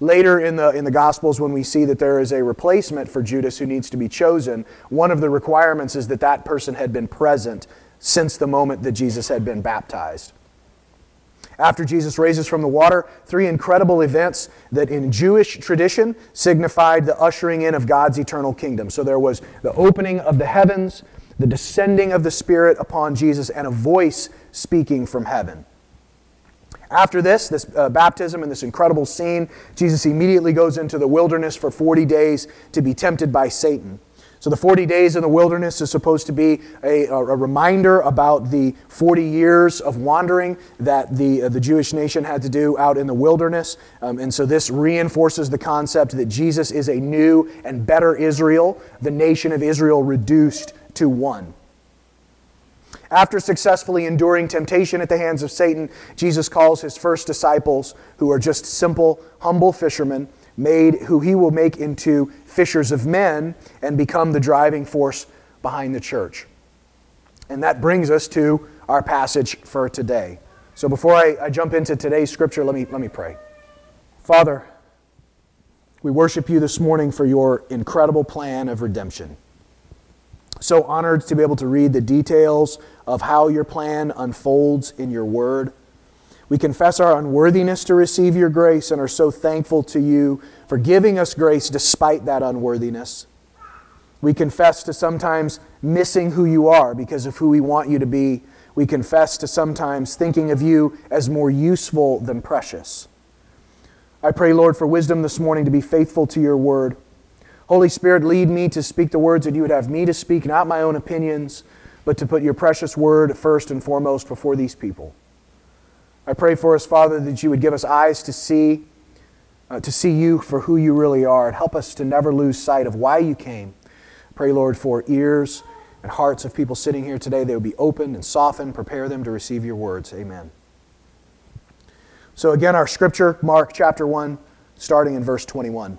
Later in the, in the Gospels, when we see that there is a replacement for Judas who needs to be chosen, one of the requirements is that that person had been present since the moment that Jesus had been baptized. After Jesus raises from the water, three incredible events that in Jewish tradition signified the ushering in of God's eternal kingdom. So there was the opening of the heavens, the descending of the Spirit upon Jesus, and a voice speaking from heaven. After this, this uh, baptism and this incredible scene, Jesus immediately goes into the wilderness for 40 days to be tempted by Satan. So the 40 days in the wilderness is supposed to be a, a reminder about the 40 years of wandering that the, uh, the Jewish nation had to do out in the wilderness. Um, and so this reinforces the concept that Jesus is a new and better Israel, the nation of Israel reduced to one. After successfully enduring temptation at the hands of Satan, Jesus calls his first disciples, who are just simple, humble fishermen, made who he will make into fishers of men and become the driving force behind the church. And that brings us to our passage for today. So before I, I jump into today's scripture, let me, let me pray. Father, we worship you this morning for your incredible plan of redemption. So honored to be able to read the details of how your plan unfolds in your word. We confess our unworthiness to receive your grace and are so thankful to you for giving us grace despite that unworthiness. We confess to sometimes missing who you are because of who we want you to be. We confess to sometimes thinking of you as more useful than precious. I pray, Lord, for wisdom this morning to be faithful to your word. Holy Spirit, lead me to speak the words that you would have me to speak, not my own opinions, but to put your precious word first and foremost before these people. I pray for us, Father, that you would give us eyes to see, uh, to see you for who you really are, and help us to never lose sight of why you came. Pray, Lord, for ears and hearts of people sitting here today, they would be opened and softened. Prepare them to receive your words. Amen. So, again, our scripture, Mark chapter 1, starting in verse 21.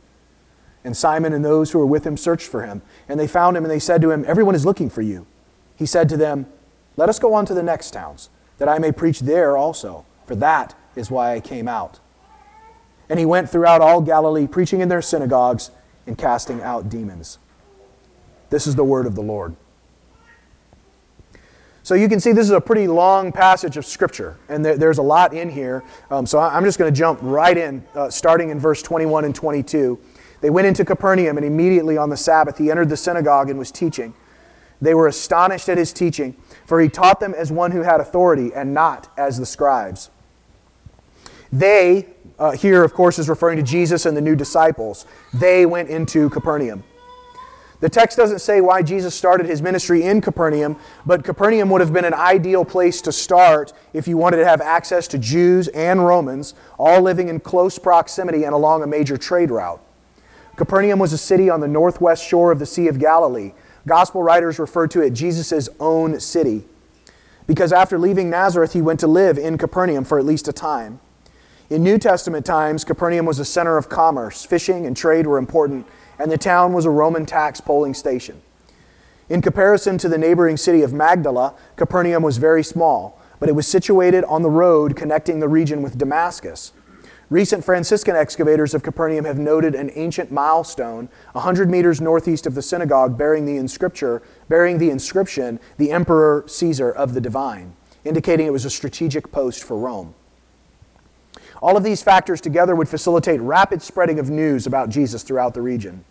And Simon and those who were with him searched for him, and they found him, and they said to him, Everyone is looking for you. He said to them, Let us go on to the next towns, that I may preach there also for that is why I came out. And he went throughout all Galilee, preaching in their synagogues and casting out demons. This is the word of the Lord. So you can see this is a pretty long passage of Scripture, and there's a lot in here. Um, so I'm just going to jump right in, uh, starting in verse 21 and 22. They went into Capernaum, and immediately on the Sabbath he entered the synagogue and was teaching. They were astonished at his teaching, for he taught them as one who had authority and not as the scribes. They, uh, here of course is referring to Jesus and the new disciples, they went into Capernaum. The text doesn't say why Jesus started his ministry in Capernaum, but Capernaum would have been an ideal place to start if you wanted to have access to Jews and Romans, all living in close proximity and along a major trade route. Capernaum was a city on the northwest shore of the Sea of Galilee. Gospel writers refer to it Jesus' own city, because after leaving Nazareth, he went to live in Capernaum for at least a time. In New Testament times, Capernaum was a center of commerce. Fishing and trade were important, and the town was a Roman tax polling station. In comparison to the neighboring city of Magdala, Capernaum was very small, but it was situated on the road connecting the region with Damascus. Recent Franciscan excavators of Capernaum have noted an ancient milestone 100 meters northeast of the synagogue bearing the, inscription, bearing the inscription, the Emperor Caesar of the Divine, indicating it was a strategic post for Rome. All of these factors together would facilitate rapid spreading of news about Jesus throughout the region.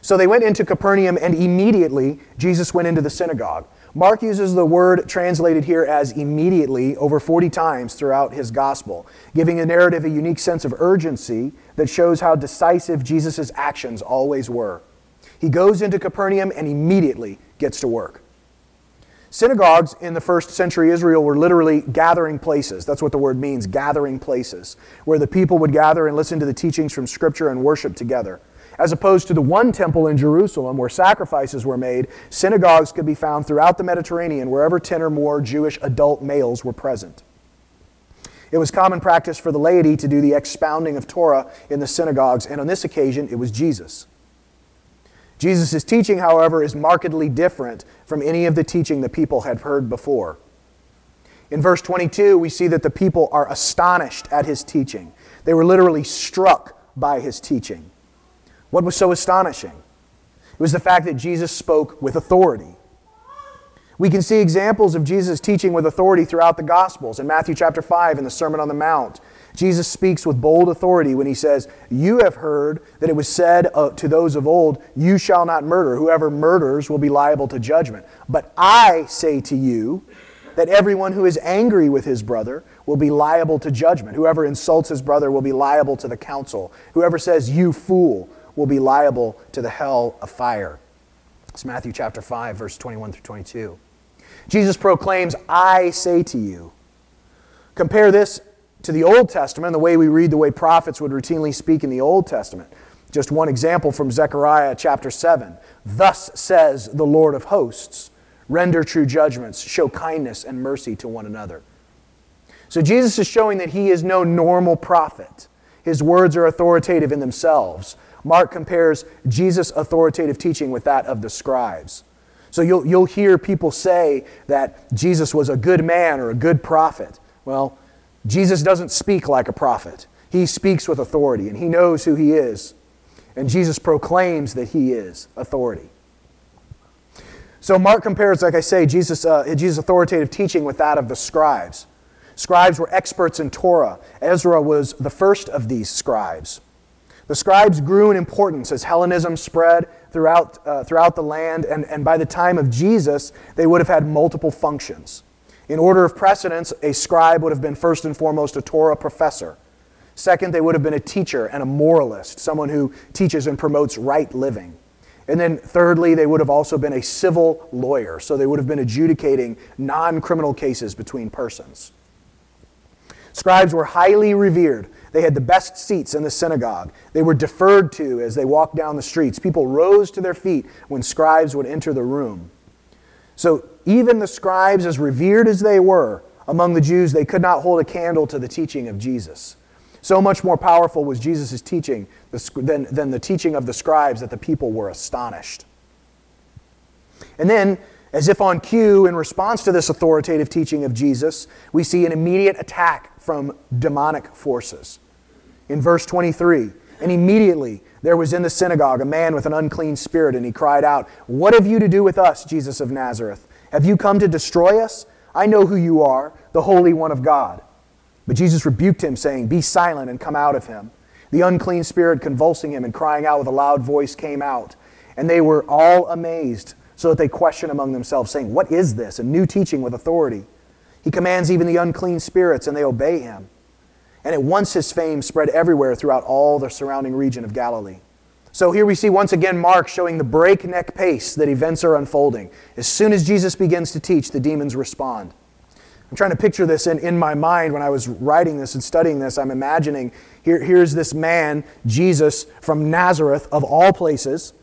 So they went into Capernaum, and immediately Jesus went into the synagogue. Mark uses the word translated here as immediately over 40 times throughout his gospel, giving the narrative a unique sense of urgency that shows how decisive Jesus' actions always were. He goes into Capernaum and immediately gets to work. Synagogues in the first century Israel were literally gathering places. That's what the word means, gathering places, where the people would gather and listen to the teachings from Scripture and worship together. As opposed to the one temple in Jerusalem where sacrifices were made, synagogues could be found throughout the Mediterranean wherever 10 or more Jewish adult males were present. It was common practice for the laity to do the expounding of Torah in the synagogues, and on this occasion, it was Jesus. Jesus' teaching, however, is markedly different from any of the teaching the people had heard before. In verse 22, we see that the people are astonished at his teaching. They were literally struck by his teaching. What was so astonishing? It was the fact that Jesus spoke with authority. We can see examples of Jesus teaching with authority throughout the Gospels. In Matthew chapter 5, in the Sermon on the Mount, Jesus speaks with bold authority when he says, You have heard that it was said uh, to those of old, You shall not murder. Whoever murders will be liable to judgment. But I say to you that everyone who is angry with his brother will be liable to judgment. Whoever insults his brother will be liable to the council. Whoever says, You fool, will be liable to the hell of fire. It's Matthew chapter 5, verse 21 through 22. Jesus proclaims, I say to you. Compare this to the Old Testament, the way we read the way prophets would routinely speak in the Old Testament. Just one example from Zechariah chapter 7. Thus says the Lord of hosts render true judgments, show kindness and mercy to one another. So Jesus is showing that he is no normal prophet. His words are authoritative in themselves. Mark compares Jesus' authoritative teaching with that of the scribes. So you'll, you'll hear people say that Jesus was a good man or a good prophet. Well, Jesus doesn't speak like a prophet. He speaks with authority, and he knows who he is. And Jesus proclaims that he is authority. So Mark compares, like I say, Jesus' uh, Jesus' authoritative teaching with that of the scribes. Scribes were experts in Torah. Ezra was the first of these scribes. The scribes grew in importance as Hellenism spread throughout, uh, throughout the land, and, and by the time of Jesus, they would have had multiple functions. In order of precedence, a scribe would have been first and foremost a Torah professor. Second, they would have been a teacher and a moralist, someone who teaches and promotes right living. And then, thirdly, they would have also been a civil lawyer, so they would have been adjudicating non criminal cases between persons. Scribes were highly revered they had the best seats in the synagogue. They were deferred to as they walked down the streets. People rose to their feet when scribes would enter the room. So, even the scribes, as revered as they were among the Jews, they could not hold a candle to the teaching of Jesus. So much more powerful was Jesus' teaching than, than the teaching of the scribes that the people were astonished. And then, as if on cue, in response to this authoritative teaching of Jesus, we see an immediate attack from demonic forces. In verse 23, and immediately there was in the synagogue a man with an unclean spirit, and he cried out, What have you to do with us, Jesus of Nazareth? Have you come to destroy us? I know who you are, the Holy One of God. But Jesus rebuked him, saying, Be silent and come out of him. The unclean spirit, convulsing him and crying out with a loud voice, came out. And they were all amazed, so that they questioned among themselves, saying, What is this? A new teaching with authority. He commands even the unclean spirits, and they obey him. And at once his fame spread everywhere throughout all the surrounding region of Galilee. So here we see once again Mark showing the breakneck pace that events are unfolding. As soon as Jesus begins to teach, the demons respond. I'm trying to picture this in, in my mind when I was writing this and studying this. I'm imagining here, here's this man, Jesus from Nazareth, of all places,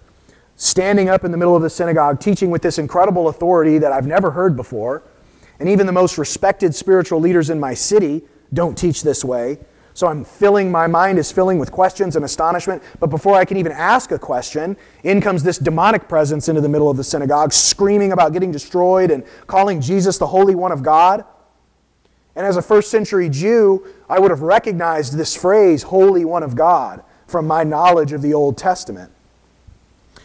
standing up in the middle of the synagogue, teaching with this incredible authority that I've never heard before. And even the most respected spiritual leaders in my city don't teach this way. So I'm filling, my mind is filling with questions and astonishment. But before I can even ask a question, in comes this demonic presence into the middle of the synagogue, screaming about getting destroyed and calling Jesus the Holy One of God. And as a first century Jew, I would have recognized this phrase, Holy One of God, from my knowledge of the Old Testament.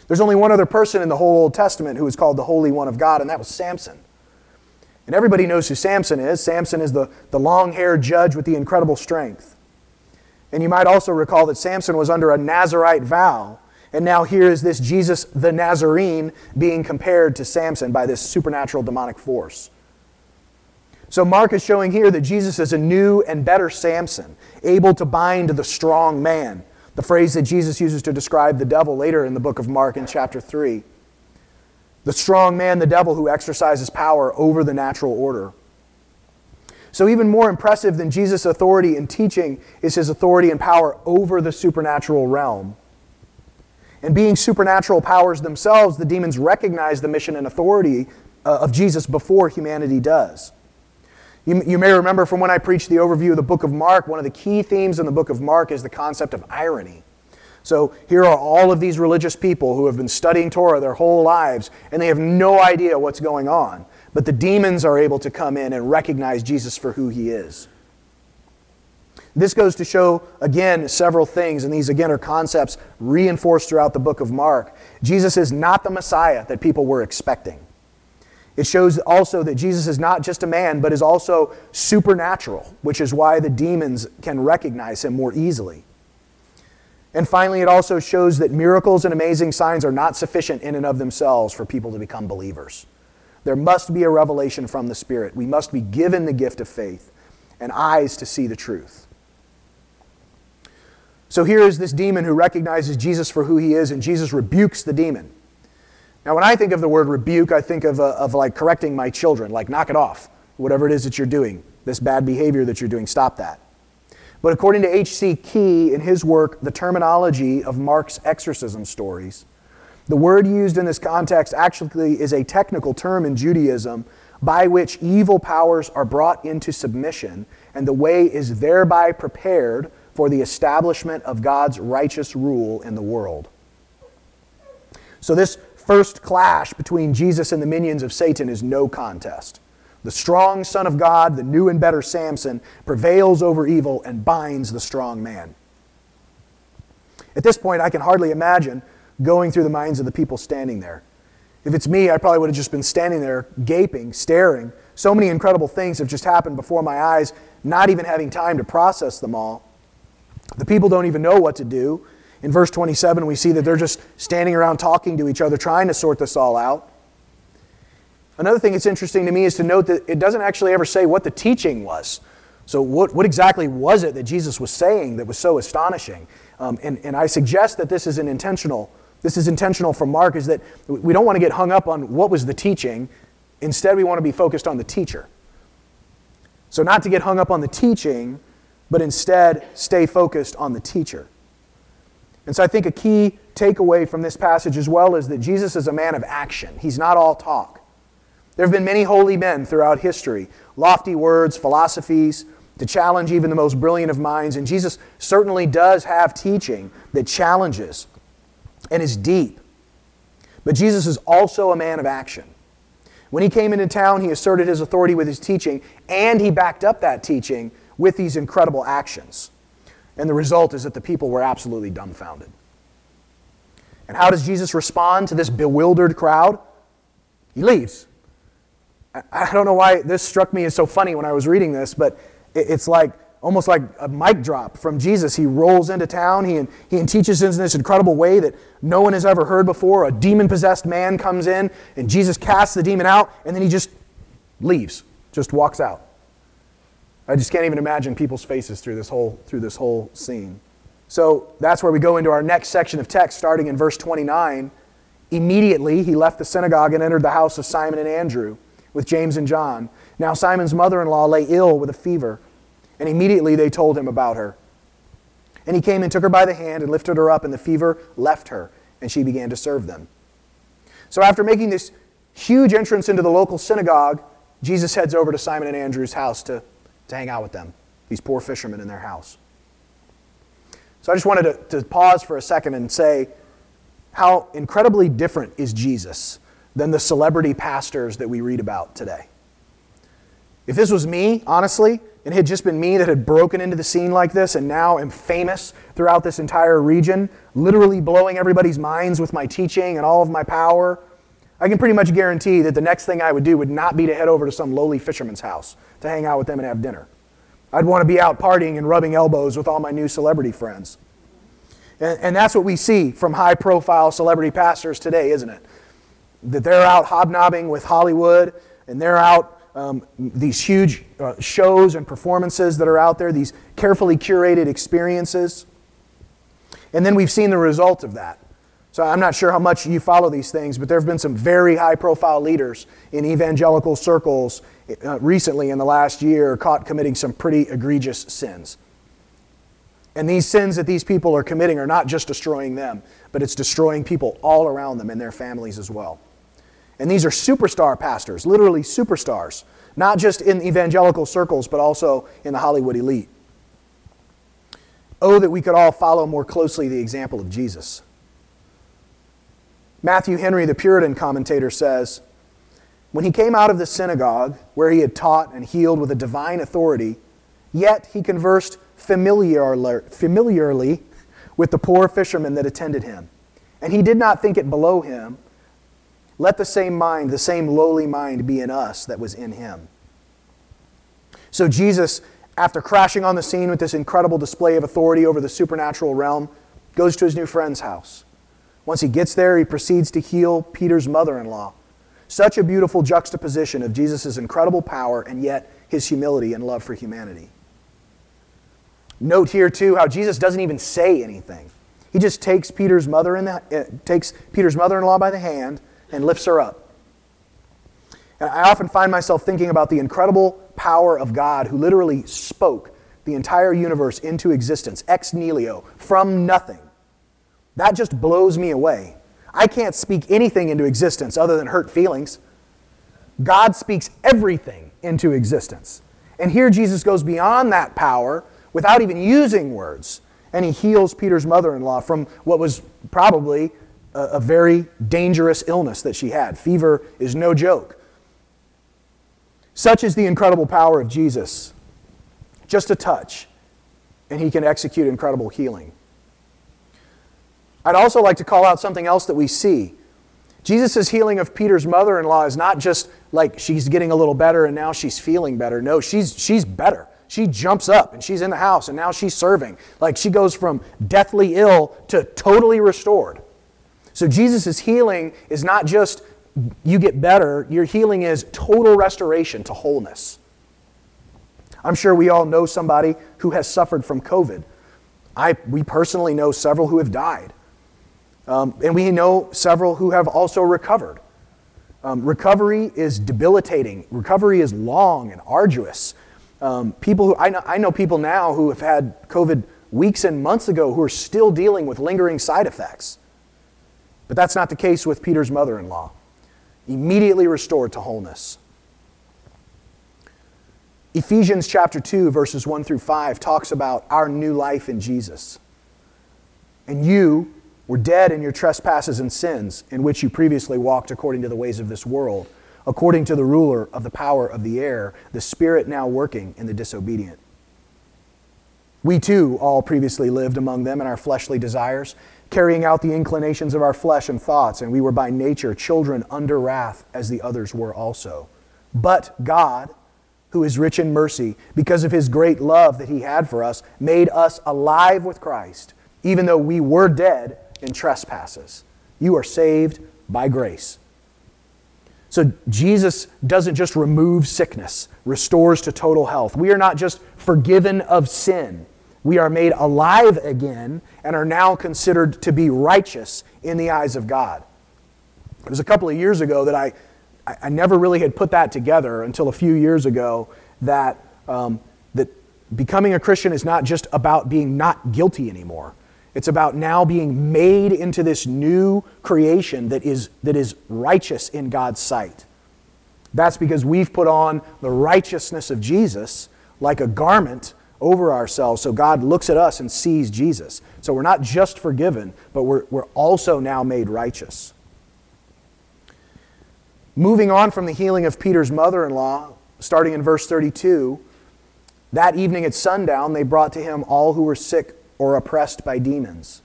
There's only one other person in the whole Old Testament who is called the Holy One of God, and that was Samson. And everybody knows who Samson is. Samson is the, the long haired judge with the incredible strength. And you might also recall that Samson was under a Nazarite vow. And now here is this Jesus the Nazarene being compared to Samson by this supernatural demonic force. So Mark is showing here that Jesus is a new and better Samson, able to bind the strong man. The phrase that Jesus uses to describe the devil later in the book of Mark in chapter 3. The strong man, the devil, who exercises power over the natural order. So, even more impressive than Jesus' authority in teaching is his authority and power over the supernatural realm. And being supernatural powers themselves, the demons recognize the mission and authority uh, of Jesus before humanity does. You, you may remember from when I preached the overview of the book of Mark, one of the key themes in the book of Mark is the concept of irony. So here are all of these religious people who have been studying Torah their whole lives, and they have no idea what's going on. But the demons are able to come in and recognize Jesus for who he is. This goes to show, again, several things, and these, again, are concepts reinforced throughout the book of Mark. Jesus is not the Messiah that people were expecting. It shows also that Jesus is not just a man, but is also supernatural, which is why the demons can recognize him more easily. And finally, it also shows that miracles and amazing signs are not sufficient in and of themselves for people to become believers. There must be a revelation from the Spirit. We must be given the gift of faith and eyes to see the truth. So here is this demon who recognizes Jesus for who he is, and Jesus rebukes the demon. Now, when I think of the word rebuke, I think of, uh, of like correcting my children, like knock it off, whatever it is that you're doing, this bad behavior that you're doing, stop that. But according to H.C. Kee, in his work, The Terminology of Mark's Exorcism Stories, the word used in this context actually is a technical term in Judaism by which evil powers are brought into submission, and the way is thereby prepared for the establishment of God's righteous rule in the world. So, this first clash between Jesus and the minions of Satan is no contest. The strong Son of God, the new and better Samson, prevails over evil and binds the strong man. At this point, I can hardly imagine going through the minds of the people standing there. If it's me, I probably would have just been standing there, gaping, staring. So many incredible things have just happened before my eyes, not even having time to process them all. The people don't even know what to do. In verse 27, we see that they're just standing around talking to each other, trying to sort this all out. Another thing that's interesting to me is to note that it doesn't actually ever say what the teaching was. So, what, what exactly was it that Jesus was saying that was so astonishing? Um, and, and I suggest that this is an intentional, this is intentional from Mark, is that we don't want to get hung up on what was the teaching. Instead, we want to be focused on the teacher. So, not to get hung up on the teaching, but instead stay focused on the teacher. And so I think a key takeaway from this passage as well is that Jesus is a man of action. He's not all talk. There have been many holy men throughout history, lofty words, philosophies, to challenge even the most brilliant of minds. And Jesus certainly does have teaching that challenges and is deep. But Jesus is also a man of action. When he came into town, he asserted his authority with his teaching, and he backed up that teaching with these incredible actions. And the result is that the people were absolutely dumbfounded. And how does Jesus respond to this bewildered crowd? He leaves. I don't know why this struck me as so funny when I was reading this, but it's like almost like a mic drop from Jesus. He rolls into town, he, he teaches in this incredible way that no one has ever heard before. A demon possessed man comes in, and Jesus casts the demon out, and then he just leaves, just walks out. I just can't even imagine people's faces through this whole, through this whole scene. So that's where we go into our next section of text, starting in verse 29. Immediately he left the synagogue and entered the house of Simon and Andrew with James and John. Now Simon's mother in law lay ill with a fever, and immediately they told him about her. And he came and took her by the hand and lifted her up, and the fever left her, and she began to serve them. So after making this huge entrance into the local synagogue, Jesus heads over to Simon and Andrew's house to to hang out with them, these poor fishermen in their house. So I just wanted to, to pause for a second and say how incredibly different is Jesus than the celebrity pastors that we read about today. If this was me, honestly, and it had just been me that had broken into the scene like this and now am famous throughout this entire region, literally blowing everybody's minds with my teaching and all of my power, I can pretty much guarantee that the next thing I would do would not be to head over to some lowly fisherman's house to hang out with them and have dinner. I'd want to be out partying and rubbing elbows with all my new celebrity friends. And, and that's what we see from high profile celebrity pastors today, isn't it? That they're out hobnobbing with Hollywood and they're out um, these huge uh, shows and performances that are out there, these carefully curated experiences. And then we've seen the result of that. So I'm not sure how much you follow these things, but there have been some very high profile leaders in evangelical circles uh, recently in the last year caught committing some pretty egregious sins. And these sins that these people are committing are not just destroying them, but it's destroying people all around them and their families as well. And these are superstar pastors, literally superstars, not just in evangelical circles, but also in the Hollywood elite. Oh, that we could all follow more closely the example of Jesus. Matthew Henry, the Puritan commentator, says When he came out of the synagogue, where he had taught and healed with a divine authority, yet he conversed familiarly with the poor fishermen that attended him. And he did not think it below him. Let the same mind, the same lowly mind be in us that was in him. So Jesus, after crashing on the scene with this incredible display of authority over the supernatural realm, goes to his new friend's house. Once he gets there, he proceeds to heal Peter's mother in law. Such a beautiful juxtaposition of Jesus' incredible power and yet his humility and love for humanity. Note here too how Jesus doesn't even say anything. He just takes Peter's mother in the, uh, takes Peter's mother-in-law by the hand and lifts her up. And I often find myself thinking about the incredible power of God who literally spoke the entire universe into existence ex nihilo from nothing. That just blows me away. I can't speak anything into existence other than hurt feelings. God speaks everything into existence. And here Jesus goes beyond that power without even using words. And he heals Peter's mother in law from what was probably a, a, very dangerous illness that she had. Fever is no joke. Such is the incredible power of Jesus. Just a touch, and he can execute incredible healing. I'd also like to call out something else that we see. Jesus' healing of Peter's mother in law is not just like she's getting a little better and now she's feeling better. No, she's, she's better she jumps up and she's in the house and now she's serving. Like she goes from deathly ill to totally restored. So Jesus' healing is not just you get better, your healing is total restoration to wholeness. I'm sure we all know somebody who has suffered from COVID. I, we personally know several who have died. Um, and we know several who have also recovered. Um, recovery is debilitating, recovery is long and arduous. Um, people who I know, I know people now who have had COVID weeks and months ago who are still dealing with lingering side effects. But that's not the case with Peter's mother in law. Immediately restored to wholeness. Ephesians chapter 2, verses 1 through 5, talks about our new life in Jesus. And you were dead in your trespasses and sins, in which you previously walked according to the ways of this world according to the ruler of the power of the air, the spirit now working in the disobedient. We too all previously lived among them in our fleshly desires, carrying out the inclinations of our flesh and thoughts, and we were by nature children under wrath, as the others were also. But God, who is rich in mercy, because of his great love that he had for us, made us alive with Christ, even though we were dead in trespasses. You are saved by grace. So Jesus doesn't just remove sickness, restores to total health. We are not just forgiven of sin. We are made alive again and are now considered to be righteous in the eyes of God. It was a couple of years ago that I, I never really had put that together until a few years ago that, um, that becoming a Christian is not just about being not guilty anymore. It's about now being made into this new creation that is, that is righteous in God's sight. That's because we've put on the righteousness of Jesus like a garment over ourselves. So God looks at us and sees Jesus. So we're not just forgiven, but we're, we're also now made righteous. Moving on from the healing of Peter's mother in law, starting in verse 32, that evening at sundown, they brought to him all who were sick or oppressed by demons.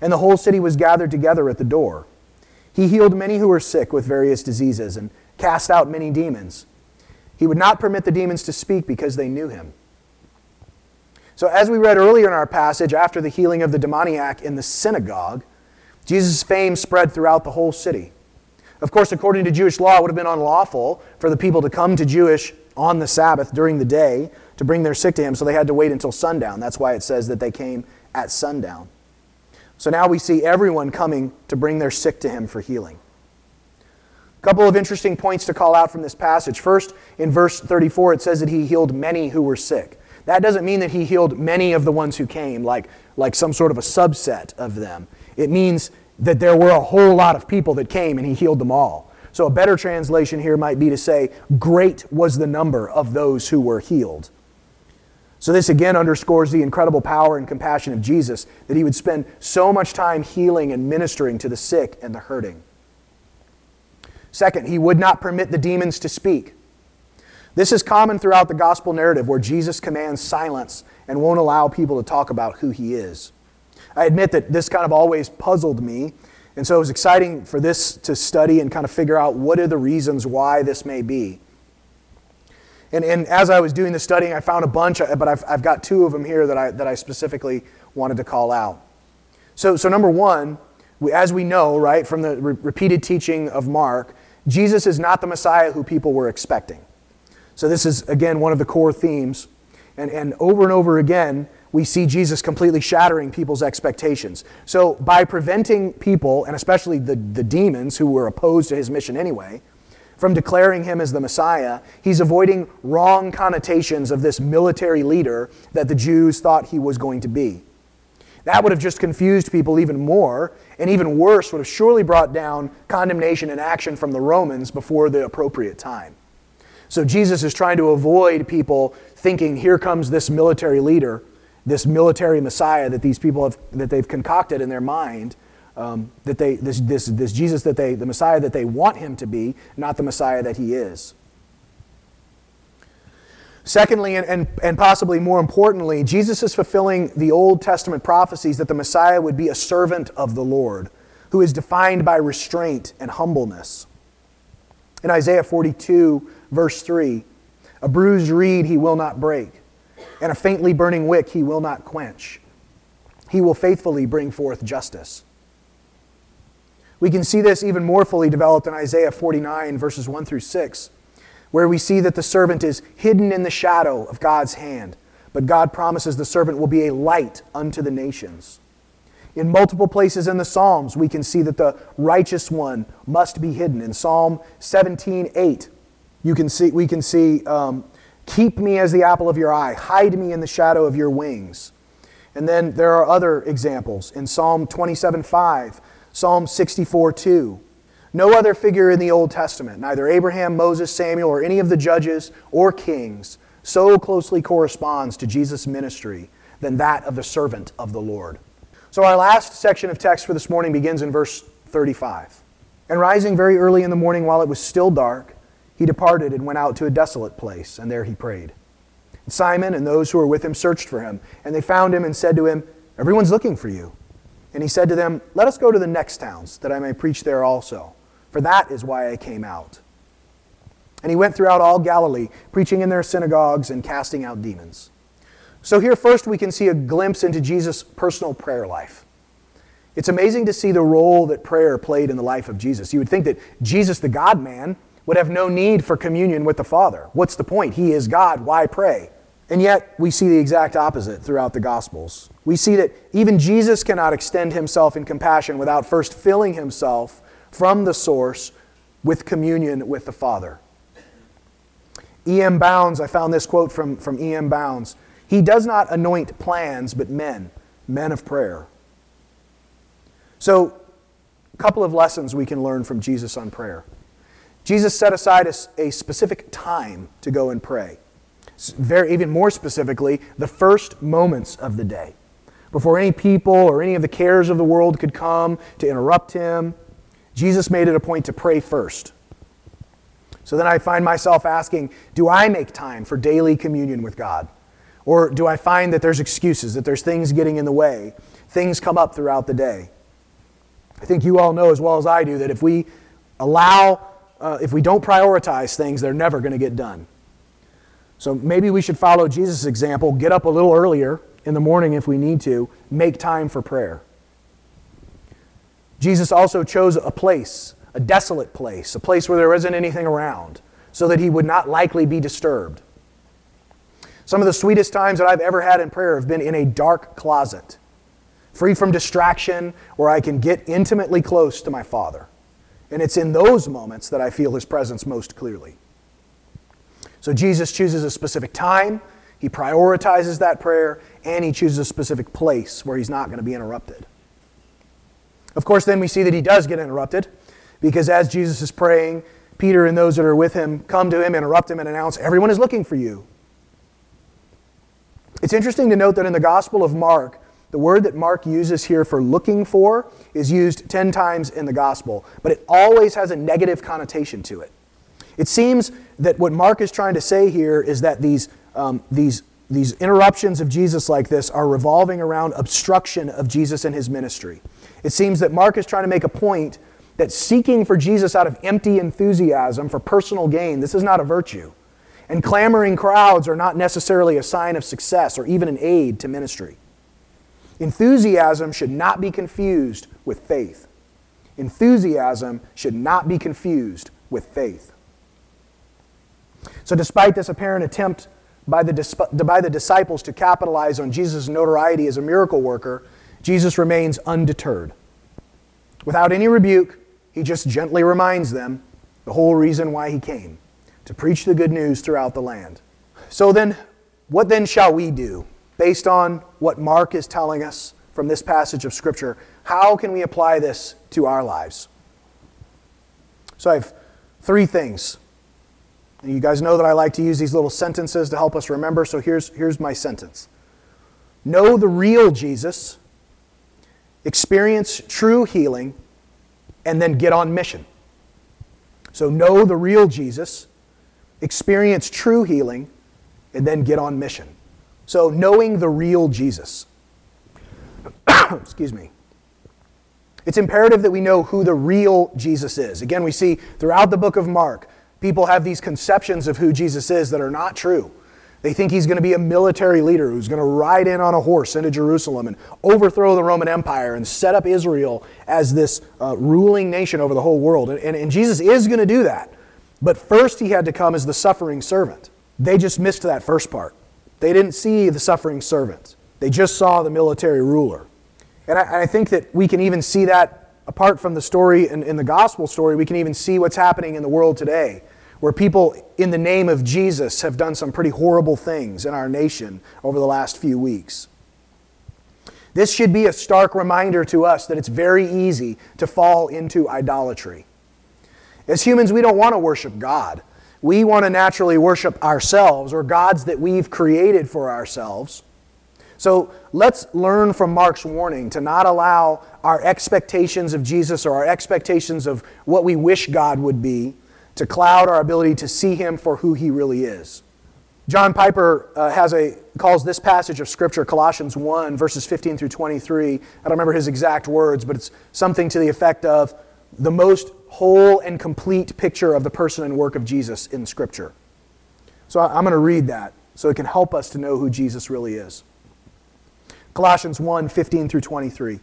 And the whole city was gathered together at the door. He healed many who were sick with various diseases and cast out many demons. He would not permit the demons to speak because they knew him. So, as we read earlier in our passage, after the healing of the demoniac in the synagogue, Jesus' fame spread throughout the whole city. Of course, according to Jewish law, it would have been unlawful for the people to come to Jesus on the Sabbath during the day to bring their sick to him, so they had to wait until sundown. That's why it says that they came at sundown. So now we see everyone coming to bring their sick to him for healing. A couple of interesting points to call out from this passage. First, in verse 34, it says that he healed many who were sick. That doesn't mean that he healed many of the ones who came, like, like some sort of a subset of them. It means that there were a whole lot of people that came and he healed them all. So a better translation here might be to say, Great was the number of those who were healed. So, this again underscores the incredible power and compassion of Jesus that he would spend so much time healing and ministering to the sick and the hurting. Second, he would not permit the demons to speak. This is common throughout the gospel narrative where Jesus commands silence and won't allow people to talk about who he is. I admit that this kind of always puzzled me, and so it was exciting for this to study and kind of figure out what are the reasons why this may be. And, and as I was doing the studying, I found a bunch, but I've, I've got two of them here that I, that I specifically wanted to call out. So, so number one, we, as we know, right, from the re- repeated teaching of Mark, Jesus is not the Messiah who people were expecting. So, this is, again, one of the core themes. And, and over and over again, we see Jesus completely shattering people's expectations. So, by preventing people, and especially the, the demons who were opposed to his mission anyway, from declaring him as the Messiah, he's avoiding wrong connotations of this military leader that the Jews thought he was going to be. That would have just confused people even more, and even worse, would have surely brought down condemnation and action from the Romans before the appropriate time. So Jesus is trying to avoid people thinking, here comes this military leader, this military Messiah that these people have that they've concocted in their mind. Um, that they this, this, this Jesus that they the Messiah that they want him to be, not the Messiah that he is. Secondly, and, and, and possibly more importantly, Jesus is fulfilling the Old Testament prophecies that the Messiah would be a servant of the Lord, who is defined by restraint and humbleness. In Isaiah 42, verse 3, a bruised reed he will not break, and a faintly burning wick he will not quench. He will faithfully bring forth justice. We can see this even more fully developed in Isaiah 49, verses 1 through 6 where we see that the servant is hidden in the shadow of God's hand, but God promises the servant will be a light unto the nations. In multiple places in the Psalms, we can see that the righteous one must be hidden. In Psalm 17, 8, you can see, we can see, um, Keep me as the apple of your eye, hide me in the shadow of your wings. And then there are other examples in Psalm 27, 5, Psalm 64, 2. No other figure in the Old Testament, neither Abraham, Moses, Samuel, or any of the judges or kings, so closely corresponds to Jesus' ministry than that of the servant of the Lord. So, our last section of text for this morning begins in verse 35. And rising very early in the morning while it was still dark, he departed and went out to a desolate place, and there he prayed. Simon and those who were with him searched for him, and they found him and said to him, Everyone's looking for you. And he said to them, Let us go to the next towns, that I may preach there also for that is why I came out. And he went throughout all Galilee, preaching in their synagogues and casting out demons. So, here first we can see a glimpse into Jesus' personal prayer life. It's amazing to see the role that prayer played in the life of Jesus. You would think that Jesus, the God man, would have no need for communion with the Father. What's the point? He is God. Why pray? And yet, we see the exact opposite throughout the Gospels. We see that even Jesus cannot extend himself in compassion without first filling himself from the source with communion with the Father. E.M. Bounds, I found this quote from, from E.M. Bounds. He does not anoint plans, but men, men of prayer. So, a couple of lessons we can learn from Jesus on prayer. Jesus set aside a, a specific time to go and pray. very, even more specifically, the first moments of the day. Before any people or any of the cares of the world could come to interrupt him, Jesus made it a point to pray first. So then I find myself asking, do I make time for daily communion with God? Or do I find that there's excuses, that there's things getting in the way? Things come up throughout the day. I think you all know as well as I do that if we allow, uh, if we don't prioritize things, they're never going to get done. So maybe we should follow Jesus' example, get up a little earlier in the morning if we need to, make time for prayer. Jesus also chose a place, a desolate place, a place where there isn't anything around, so that he would not likely be disturbed. Some of the sweetest times that I've ever had in prayer have been in a dark closet, free from distraction, where I can get intimately close to my Father. And it's in those moments that I feel his presence most clearly. So Jesus chooses a specific time, he prioritizes that prayer, and he chooses a specific place where he's not going to be interrupted. Of course, then we see that he does get interrupted because as Jesus is praying, Peter and those that are with him come to him, interrupt him, and announce, Everyone is looking for you. It's interesting to note that in the Gospel of Mark, the word that Mark uses here for looking for is used 10 times in the Gospel, but it always has a negative connotation to it. It seems that what Mark is trying to say here is that these, um, these, these interruptions of Jesus like this are revolving around obstruction of Jesus and his ministry. It seems that Mark is trying to make a point that seeking for Jesus out of empty enthusiasm for personal gain, this is not a virtue. And clamoring crowds are not necessarily a sign of success or even an aid to ministry. Enthusiasm should not be confused with faith. Enthusiasm should not be confused with faith. So, despite this apparent attempt by the, by the disciples to capitalize on Jesus' notoriety as a miracle worker, Jesus remains undeterred. Without any rebuke, he just gently reminds them the whole reason why he came to preach the good news throughout the land. So, then, what then shall we do? Based on what Mark is telling us from this passage of Scripture, how can we apply this to our lives? So, I have three things you guys know that I like to use these little sentences to help us remember, so here's, here's my sentence Know the real Jesus, experience true healing, and then get on mission. So, know the real Jesus, experience true healing, and then get on mission. So, knowing the real Jesus. Excuse me. It's imperative that we know who the real Jesus is. Again, we see throughout the book of Mark People have these conceptions of who Jesus is that are not true. They think he's going to be a military leader who's going to ride in on a horse into Jerusalem and overthrow the Roman Empire and set up Israel as this uh, ruling nation over the whole world. And, and, and Jesus is going to do that. But first, he had to come as the suffering servant. They just missed that first part. They didn't see the suffering servant, they just saw the military ruler. And I, I think that we can even see that apart from the story in, in the gospel story, we can even see what's happening in the world today, where people in the name of Jesus have done some pretty horrible things in our nation over the last few weeks. This should be a stark reminder to us that it's very easy to fall into idolatry. As humans, we don't want to worship God. We want to naturally worship ourselves or gods that we've created for ourselves. So let's learn from Mark's warning to not allow our expectations of Jesus or our expectations of what we wish God would be to cloud our ability to see him for who he really is. John Piper uh, has a, calls this passage of Scripture, Colossians 1, verses 15 through 23. I don't remember his exact words, but it's something to the effect of the most whole and complete picture of the person and work of Jesus in Scripture. So I'm going to read that so it can help us to know who Jesus really is. Colossians 1 15 through 23.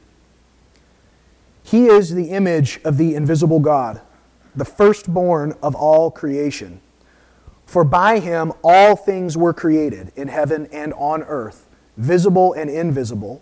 He is the image of the invisible God, the firstborn of all creation. For by him all things were created, in heaven and on earth, visible and invisible,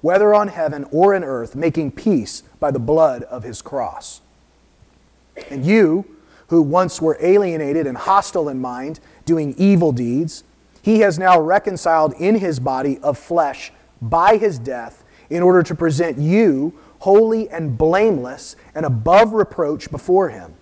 whether on heaven or in earth, making peace by the blood of his cross. And you, who once were alienated and hostile in mind, doing evil deeds, he has now reconciled in his body of flesh by his death, in order to present you holy and blameless and above reproach before him.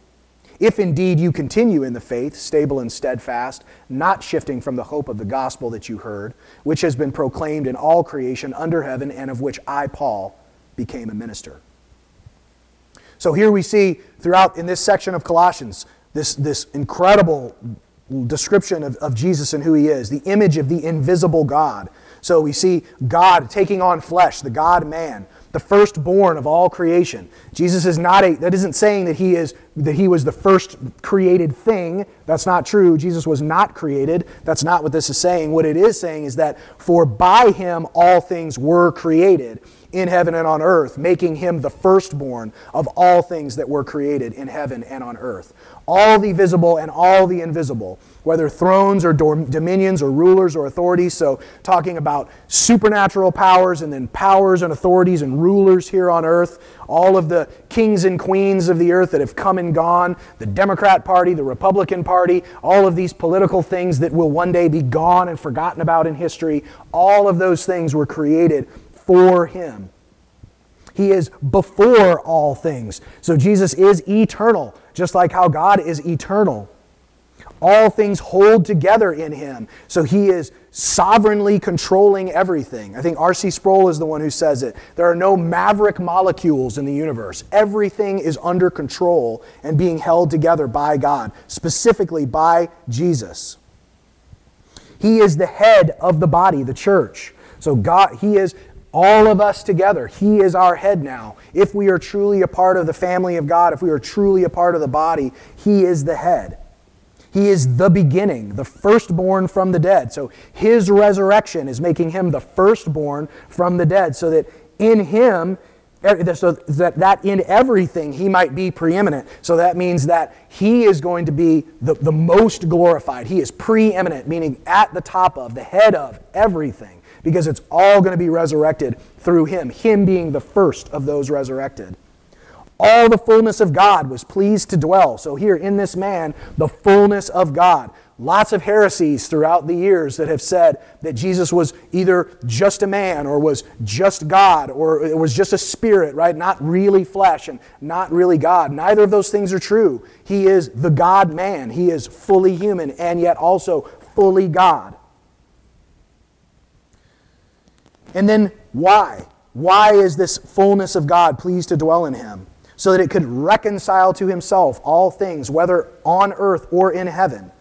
If indeed you continue in the faith, stable and steadfast, not shifting from the hope of the gospel that you heard, which has been proclaimed in all creation under heaven, and of which I, Paul, became a minister. So here we see throughout in this section of Colossians this, this incredible description of, of Jesus and who he is, the image of the invisible God. So we see God taking on flesh, the God man, the firstborn of all creation. Jesus is not a that isn't saying that he is that he was the first created thing. That's not true. Jesus was not created. That's not what this is saying. What it is saying is that for by him all things were created in heaven and on earth, making him the firstborn of all things that were created in heaven and on earth. All the visible and all the invisible, whether thrones or dominions or rulers or authorities. So, talking about supernatural powers and then powers and authorities and rulers here on earth. All of the kings and queens of the earth that have come and gone, the Democrat Party, the Republican Party, all of these political things that will one day be gone and forgotten about in history. All of those things were created for him. He is before all things. So Jesus is eternal, just like how God is eternal. All things hold together in him. So he is sovereignly controlling everything. I think R.C. Sproul is the one who says it. There are no maverick molecules in the universe. Everything is under control and being held together by God, specifically by Jesus. He is the head of the body, the church. So God, he is all of us together. He is our head now. If we are truly a part of the family of God, if we are truly a part of the body, He is the head. He is the beginning, the firstborn from the dead. So His resurrection is making Him the firstborn from the dead, so that in Him, er, so that, that in everything he might be preeminent. So that means that he is going to be the, the most glorified. He is preeminent, meaning at the top of, the head of everything because it's all going to be resurrected through him, him being the first of those resurrected. All the fullness of God was pleased to dwell. So, here in this man, the fullness of God. Lots of heresies throughout the years that have said that Jesus was either just a man or was just God or it was just a spirit, right? Not really flesh and not really God. Neither of those things are true. He is the God man. He is fully human and yet also fully God. And then why? Why is this fullness of God pleased to dwell in him? So that it could reconcile to himself all things, whether on earth or in heaven.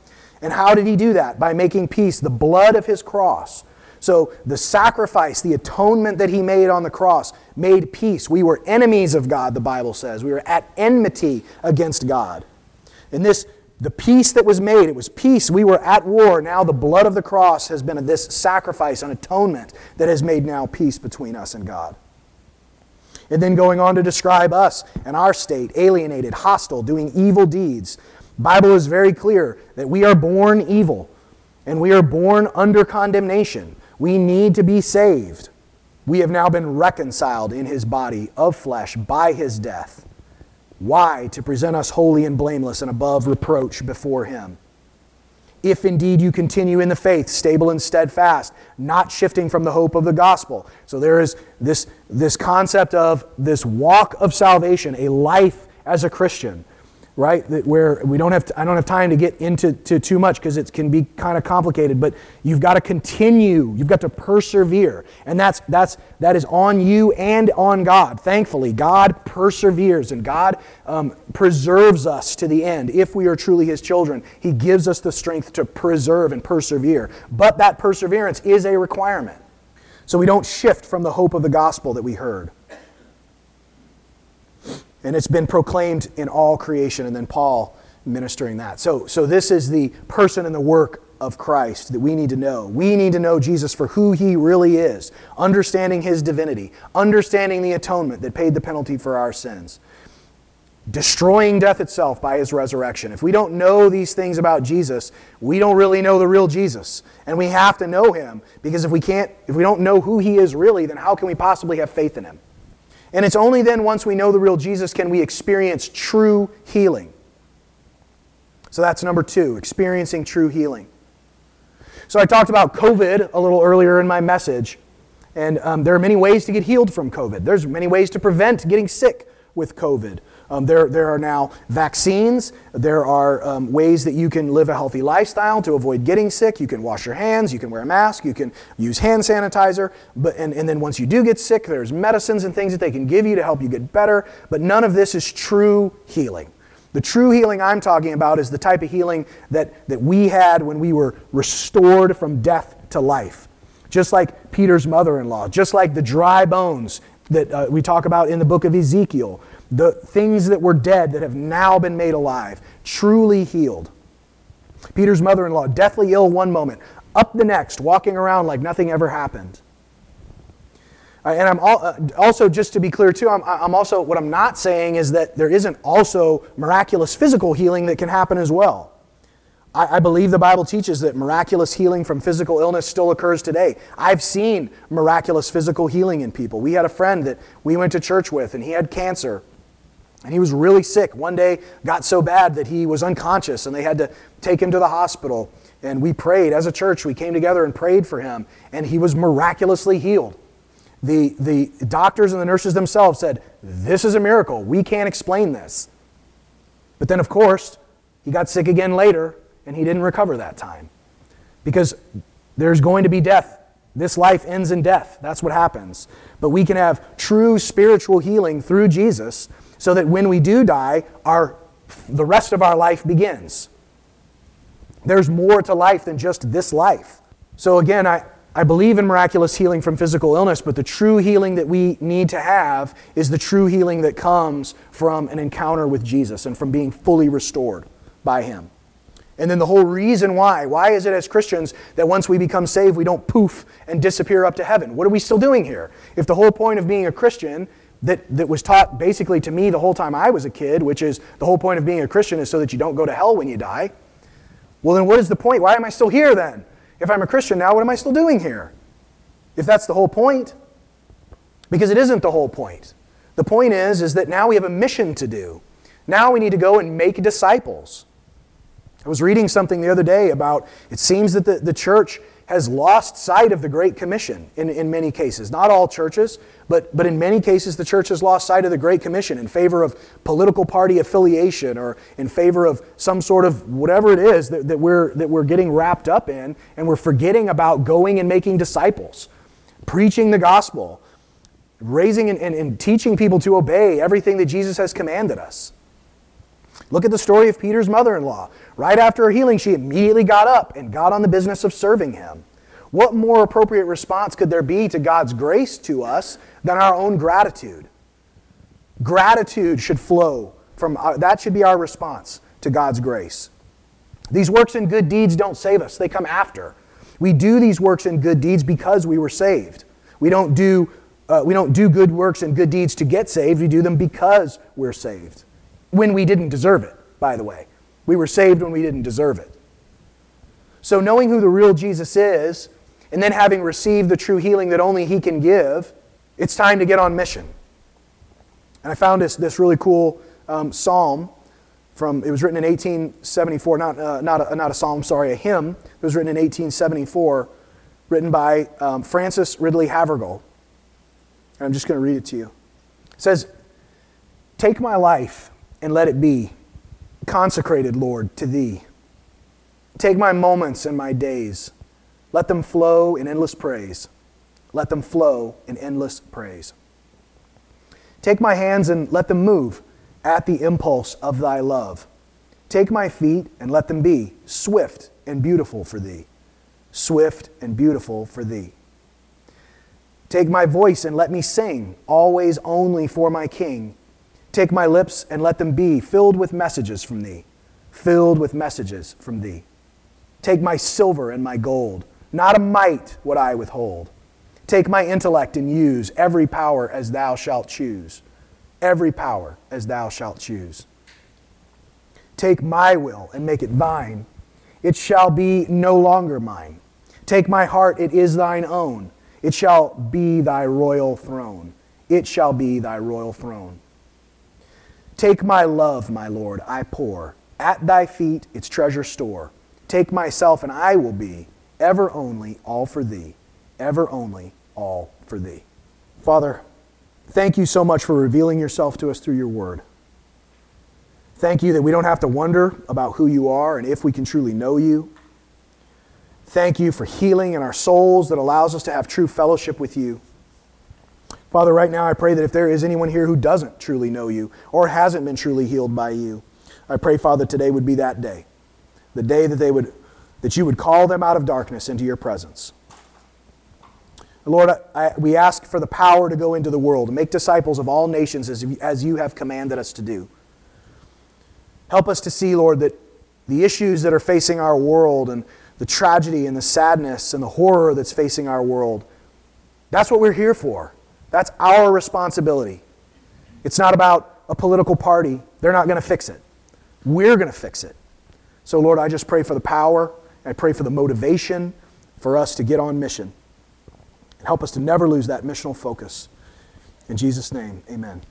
And how did he do that? By making peace, the blood of his cross. So the sacrifice, the atonement that he made on the cross made peace. We were enemies of God, the Bible says. We were at enmity against God. And this the peace that was made, it was peace. We were at war. Now the blood of the cross has been this sacrifice, an atonement that has made now peace between us and God. And then going on to describe us and our state, alienated, hostile, doing evil deeds. Bible is very clear that we are born evil and we are born under condemnation. We need to be saved. We have now been reconciled in his body of flesh by his death. Why? To present us holy and blameless and above reproach before Him. If indeed you continue in the faith, stable and steadfast, not shifting from the hope of the gospel. So there is this, this concept of this walk of salvation, a life as a Christian right? That where we don't have to, I don't have time to get into to too much because it can be kind of complicated, but you've got to continue. You've got to persevere. And that's that's that is on you and on God. Thankfully, God perseveres and God um, preserves us to the end. If we are truly his children, he gives us the strength to preserve and persevere. But that perseverance is a requirement. So we don't shift from the hope of the gospel that we heard. And it's been proclaimed in all creation, and then Paul ministering that. So, so this is the person and the work of Christ that we need to know. We need to know Jesus for who he really is, understanding his divinity, understanding the atonement that paid the penalty for our sins. destroying death itself by his resurrection. If we don't know these things about Jesus, we don't really know the real Jesus. And we have to know him because if we can't if we don't know who he is really, then how can we possibly have faith in him? And it's only then once we know the real Jesus can we experience true healing. So that's number 2, experiencing true healing. So I talked about COVID a little earlier in my message. And um, there are many ways to get healed from COVID. There's many ways to prevent getting sick with COVID. Um, there, there are now vaccines. There are um, ways that you can live a healthy lifestyle to avoid getting sick. You can wash your hands. You can wear a mask. You can use hand sanitizer. But, and, and then once you do get sick, there's medicines and things that they can give you to help you get better. But none of this is true healing. The true healing I'm talking about is the type of healing that, that we had when we were restored from death to life. Just like Peter's mother in law, just like the dry bones that uh, we talk about in the book of Ezekiel, the things that were dead that have now been made alive, truly healed. Peter's mother in law, deathly ill one moment, up the next, walking around like nothing ever happened. Uh, and I'm all, uh, also, just to be clear too, I'm, I'm also, what I'm not saying is that there isn't also miraculous physical healing that can happen as well. I, I believe the Bible teaches that miraculous healing from physical illness still occurs today. I've seen miraculous physical healing in people. We had a friend that we went to church with, and he had cancer. And he was really sick. One day got so bad that he was unconscious and they had to take him to the hospital. And we prayed as a church, we came together and prayed for him, and he was miraculously healed. The, the doctors and the nurses themselves said, This is a miracle. We can't explain this. But then, of course, he got sick again later, and he didn't recover that time. Because there's going to be death. This life ends in death. That's what happens. But we can have true spiritual healing through Jesus so that when we do die, our, the rest of our life begins. There's more to life than just this life. So, again, I, I believe in miraculous healing from physical illness, but the true healing that we need to have is the true healing that comes from an encounter with Jesus and from being fully restored by Him. And then the whole reason why, why is it as Christians that once we become saved, we don't poof and disappear up to heaven? What are we still doing here? If the whole point of being a Christian that, that was taught basically to me the whole time I was a kid, which is the whole point of being a Christian is so that you don't go to hell when you die. Well, then what is the point? Why am I still here then? If I'm a Christian now, what am I still doing here? If that's the whole point. Because it isn't the whole point. The point is, is that now we have a mission to do. Now we need to go and make disciples. I was reading something the other day about it seems that the, the church has lost sight of the Great Commission in, in many cases. Not all churches, but, but in many cases, the church has lost sight of the Great Commission in favor of political party affiliation or in favor of some sort of whatever it is that, that, we're, that we're getting wrapped up in, and we're forgetting about going and making disciples, preaching the gospel, raising and, and, and teaching people to obey everything that Jesus has commanded us. Look at the story of Peter's mother in law. Right after her healing, she immediately got up and got on the business of serving him. What more appropriate response could there be to God's grace to us than our own gratitude? Gratitude should flow from our, uh, that should be our response to God's grace. These works and good deeds don't save us, they come after. We do these works and good deeds because we were saved. We don't do, uh, we don't do good works and good deeds to get saved, we do them because we're saved when we didn't deserve it, by the way. We were saved when we didn't deserve it. So, knowing who the real Jesus is, and then having received the true healing that only He can give, it's time to get on mission. And I found this, this really cool um, psalm from, it was written in 1874, not, uh, not, a, not a psalm, sorry, a hymn. It was written in 1874, written by um, Frances Ridley Havergal. And I'm just going to read it to you. It says, Take my life and let it be consecrated, Lord, to Thee. Take my moments and my days. Let them flow in endless praise. Let them flow in endless praise. Take my hands and let them move at the impulse of Thy love. Take my feet and let them be swift and beautiful for Thee. Swift and beautiful for Thee. Take my voice and let me sing, always only for my King Take my lips and let them be filled with messages from thee, filled with messages from thee. Take my silver and my gold, not a mite would I withhold. Take my intellect and use every power as thou shalt choose. every power as thou shalt choose. Take my will and make it thine. It shall be no longer mine. Take my heart, it is thine own. It shall be thy royal throne. It shall be thy royal throne. Take my love, my Lord, I pour. At thy feet its treasure store. Take myself, and I will be ever only all for thee. Ever only all for thee. Father, thank you so much for revealing yourself to us through your word. Thank you that we don't have to wonder about who you are and if we can truly know you. Thank you for healing in our souls that allows us to have true fellowship with you. Father, right now I pray that if there is anyone here who doesn't truly know you or hasn't been truly healed by you, I pray, Father, today would be that day. The day that they would that you would call them out of darkness into your presence. Lord, I, we ask for the power to go into the world, make disciples of all nations as, as you have commanded us to do. Help us to see, Lord, that the issues that are facing our world and the tragedy and the sadness and the horror that's facing our world, that's what we're here for. That's our responsibility. It's not about a political party. They're not going to fix it. We're going to fix it. So, Lord, I just pray for the power. I pray for the motivation for us to get on mission. And help us to never lose that missional focus. In Jesus' name, amen.